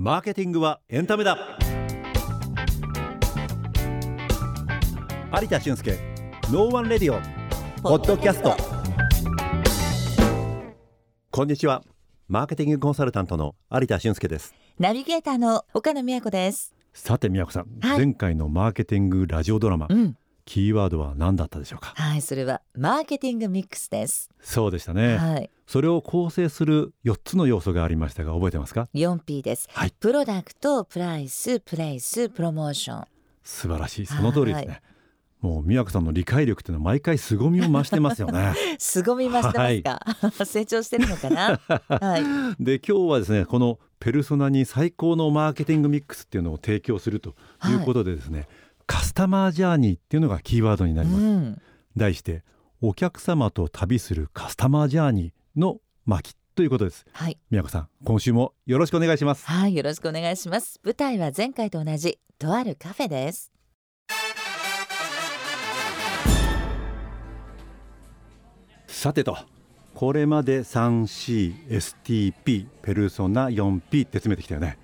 マーケティングはエンタメだ。有田俊介ノーワンレディオポッドキャスト。こんにちは。マーケティングコンサルタントの有田俊介です。ナビゲーターの岡野美和子です。さて美和子さん、はい。前回のマーケティングラジオドラマ、うん。キーワードは何だったでしょうか？はい、それはマーケティングミックスです。そうでしたね、はい。それを構成する4つの要素がありましたが覚えてますか？4P です。はいプロダクト、プライス、プレイス、プロモーション。素晴らしいその通りですね、はもう宮子さんの理解力っていうのは毎回凄みを増してますよね 凄み増してますか、成長してるのかな？はい。で今日はですねこのペルソナに最高のマーケティングミックスっていうのを提供するということでですね、カスタマージャーニーっていうのがキーワードになうります、ん。題してお客様と旅するカスタマージャーニーの巻ということですはい。宮子さん今週もよろしくお願いしますはい、よろしくお願いします。舞台は前回と同じ、とあるカフェです。さてとこれまで 3CSTP ペルソナ 4P って詰めてきたよね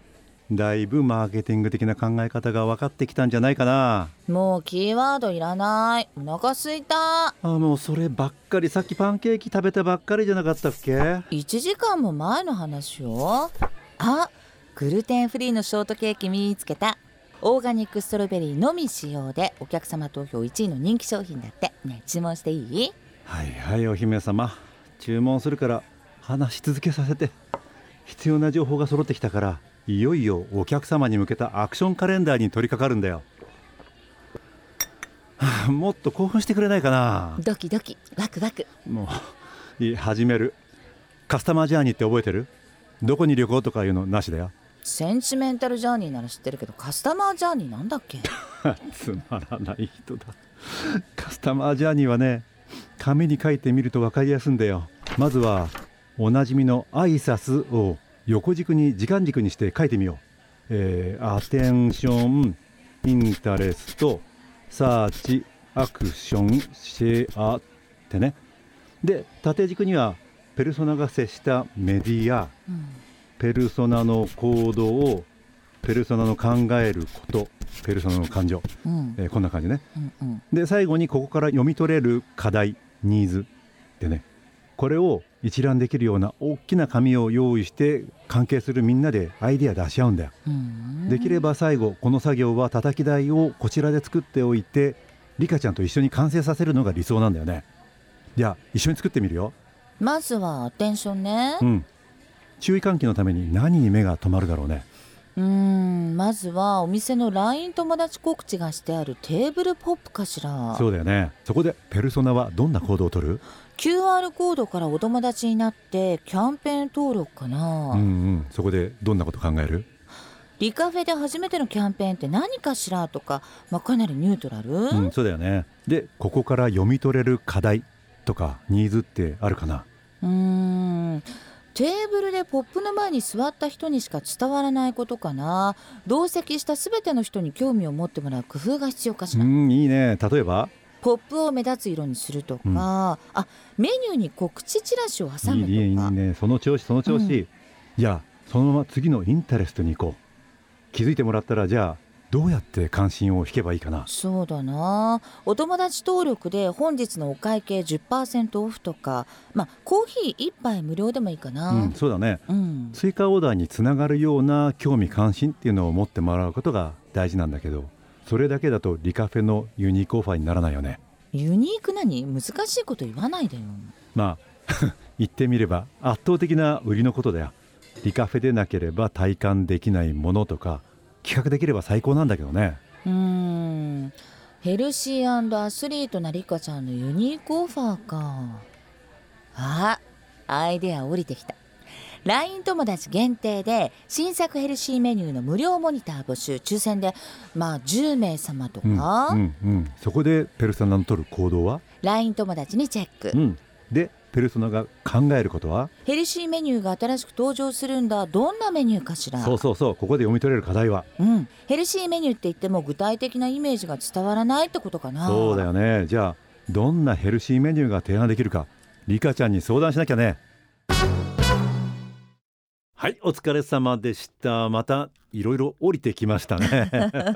だいぶマーケティング的な考え方が分かってきたんじゃないかな。もうキーワードいらない。お腹すいた。あもうそればっかりさっきパンケーキ食べたばっかりじゃなかったっけ？1時間も前の話よ。あグルテンフリーのショートケーキ見つけた。オーガニックストロベリーのみ使用でお客様投票1位の人気商品だって。ね注文していい？はいはいお姫様。注文するから話し続けさせて必要な情報が揃ってきたからいよいよお客様に向けたアクションカレンダーに取り掛かるんだよ。はあもっと興奮してくれないかな。ドキドキ。ワクワク。もういい始める。カスタマージャーニーって覚えてる？どこに旅行とかいうのなしだよ。センチメンタルジャーニーなら知ってるけどカスタマージャーニーなんだっけ？つまらない人だ。カスタマージャーニーはね紙に書いてみると分かりやすいんだよ。まずはおなじみの挨拶を横軸に時間軸にして書いてみよう、えー Attention Interest Search Action Share ってね。で縦軸にはペルソナが接したメディア。うん。ペルソナの行動をペルソナの考えること。ペルソナの感情、うん。えーこんな感じね。うんうん。で最後にここから読み取れる課題ニーズでね。これを一覧できるような大きな紙を用意して関係するみんなでアイデア出し合うんだよ。うん。できれば最後この作業は叩き台をこちらで作っておいてリカちゃんと一緒に完成させるのが理想なんだよね。じゃあ一緒に作ってみるよ。まずはアテンションね。うん。注意喚起のために何に目が止まるだろうね。うーん。まずはお店の LINE 友達告知がしてあるテーブルポップかしら。そうだよね。そこでペルソナはどんな行動をとる？QR コードからお友達になってキャンペーン登録かな、うんうん。そこでどんなこと考える？リカフェで初めてのキャンペーンって何かしらとか、まあ、かなりニュートラル、うん、そうだよね。でここから読み取れる課題とかニーズってあるかな？うーん。テーブルでポップの前に座った人にしか伝わらないことかな。同席した全ての人に興味を持ってもらう工夫が必要かしら、うんいいね。例えば？ポップを目立つ色にするとか、うん。あメニューに告知チラシを挟むとか。ねいいね。その調子その調子、うん。じゃあそのまま次のインタレストに行こう。気づいてもらったらじゃあどうやって関心を引けばいいかな。そうだな。お友達登録で本日のお会計10%オフとかまあコーヒー1杯無料でもいいかな。うんそうだね。うん。追加オーダーにつながるような興味関心っていうのを持ってもらうことが大事なんだけどそれだけだとリカフェのユニークオファーにならないよね。ユニーク何？難しいこと言わないでよ。まあ 言ってみれば圧倒的な売りのことだよ。リカフェでなければ体感できないものとか企画できれば最高なんだけどね。うーん。ヘルシーアスリートなリカちゃんのユニークオファーか。あアイデア降りてきた LINE 友達限定で新作ヘルシーメニューの無料モニター募集抽選でまあ10名様とうんか、うんうん。そこでペルソナの取る行動は？LINE 友達にチェック、うん。でペルソナが考えることは？ヘルシーメニューが新しく登場するんだ。どんなメニューかしら？そうそうそう。ここで読み取れる課題は？うん、ヘルシーメニューって言っても具体的なイメージが伝わらないってことかな。そうだよね。じゃあどんなヘルシーメニューが提案できるかリカちゃんに相談しなきゃねはいお疲れ様でした。またいろいろ降りてきましたね。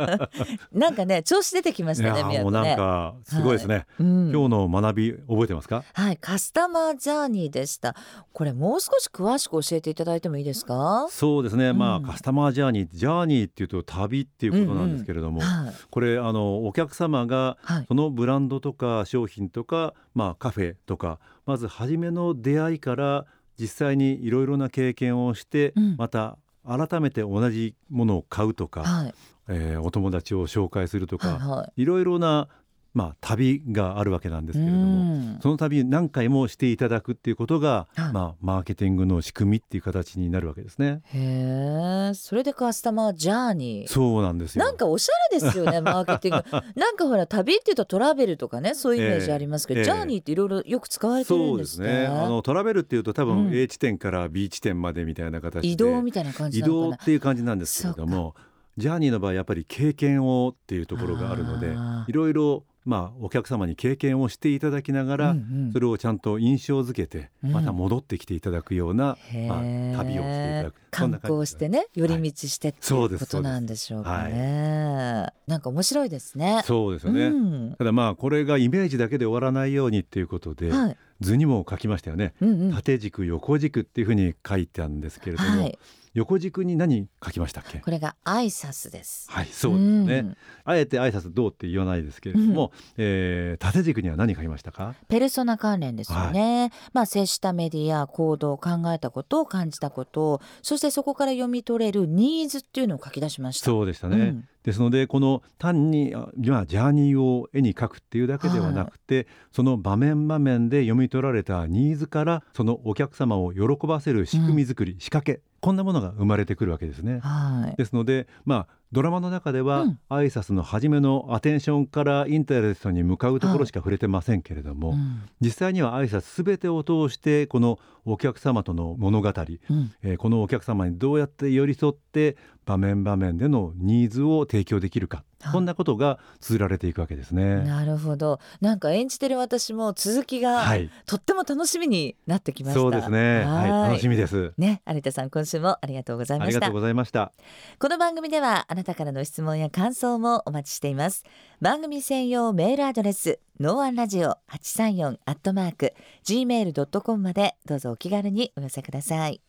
なんかね調子出てきましたねいやもうなんかすごいですね、うん。今日の学び覚えてますか？はいカスタマージャーニーでした。これもう少し詳しく教えていただいてもいいですか？そうですね、まうん。あカスタマージャーニージャーニーっていうと旅っていうことなんですけれども、はい。これあのお客様がはい。そのブランドとか商品とか、まあ、カフェとかまず初めの出会いから実際にいろいろな経験をして、うん。また改めて同じものを買うとか、はい。えーお友達を紹介するとか、はいはい。ろいろな、まあ、旅があるわけなんですけれども。うん。その旅何回もしていただくっていうことが、はいまあ、マーケティングの仕組みっていう形になるわけですね。へえそれでカスタマージャーニー。そうなんですよ。なんかおしゃれですよね マーケティング。なんかほら旅っていうとトラベルとかねそういうイメージありますけど、ええ。ジャーニーっていろいろよく使われてるそんでねうですすね。あのトラベルっていうと多うん。分 A 地点から B 地点までみたいな形で移動みたいな感じ移動っていう感じなんですけれどもジャーニーの場合やっぱり経験をっていうところがあるのでいろいろまあお客様に経験をしていただきながら、うんうん。それをちゃんと印象づけてうん。また戻ってきていただくような、へまあー旅をしていただくそ観光してね寄り道してっていうそうですことなんでしょうかね、なんか面白いですね。そうですよね、うん。ただまあこれがイメージだけで終わらないようにっていうことで、はい図にも書きましたよね、うんうん。縦軸横軸っていうふうに書いてあるんですけれども、はい。横軸に何書きましたっけ？これがアイサスです。はいそうです。ね、ん。あえて挨拶どうって言わないですけれども、えー縦軸には何書きましたか？ペルソナ関連ですよね、まあ接したメディア行動考えたことを感じたことそしてそこから読み取れるニーズっていうのを書き出しました。そうでしたね、うんですのでこの単にあまあジャーニーを絵に描くっていうだけではなくて、その場面場面で読み取られたニーズからそのお客様を喜ばせる仕組み作り、仕掛けこんなものが生まれてくるわけですね。はい。ですのでまあドラマの中では、うん。挨拶の初めのアテンションからインタレストに向かうところしか触れてませんけれども、うん。実際には挨拶すべてを通してこのお客様との物語、うん。えーこのお客様にどうやって寄り添って場面場面でのニーズを提供できるか、はいこんなことが綴られていくわけですね。なるほどなんか演じてる私も続きが、はい、とっても楽しみになってきましたそうですね。はい、楽しみです。ね有田さん今週もありがとうございましたありがとうございました。この番組ではあなたからの質問や感想もお待ちしています番組専用メールアドレスノーワンラジオ八三四アットマーク gmail.com までどうぞお気軽にお寄せください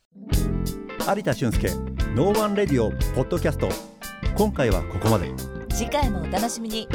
有田俊介ノーワンレディオポッドキャスト今回はここまで。次回もお楽しみに。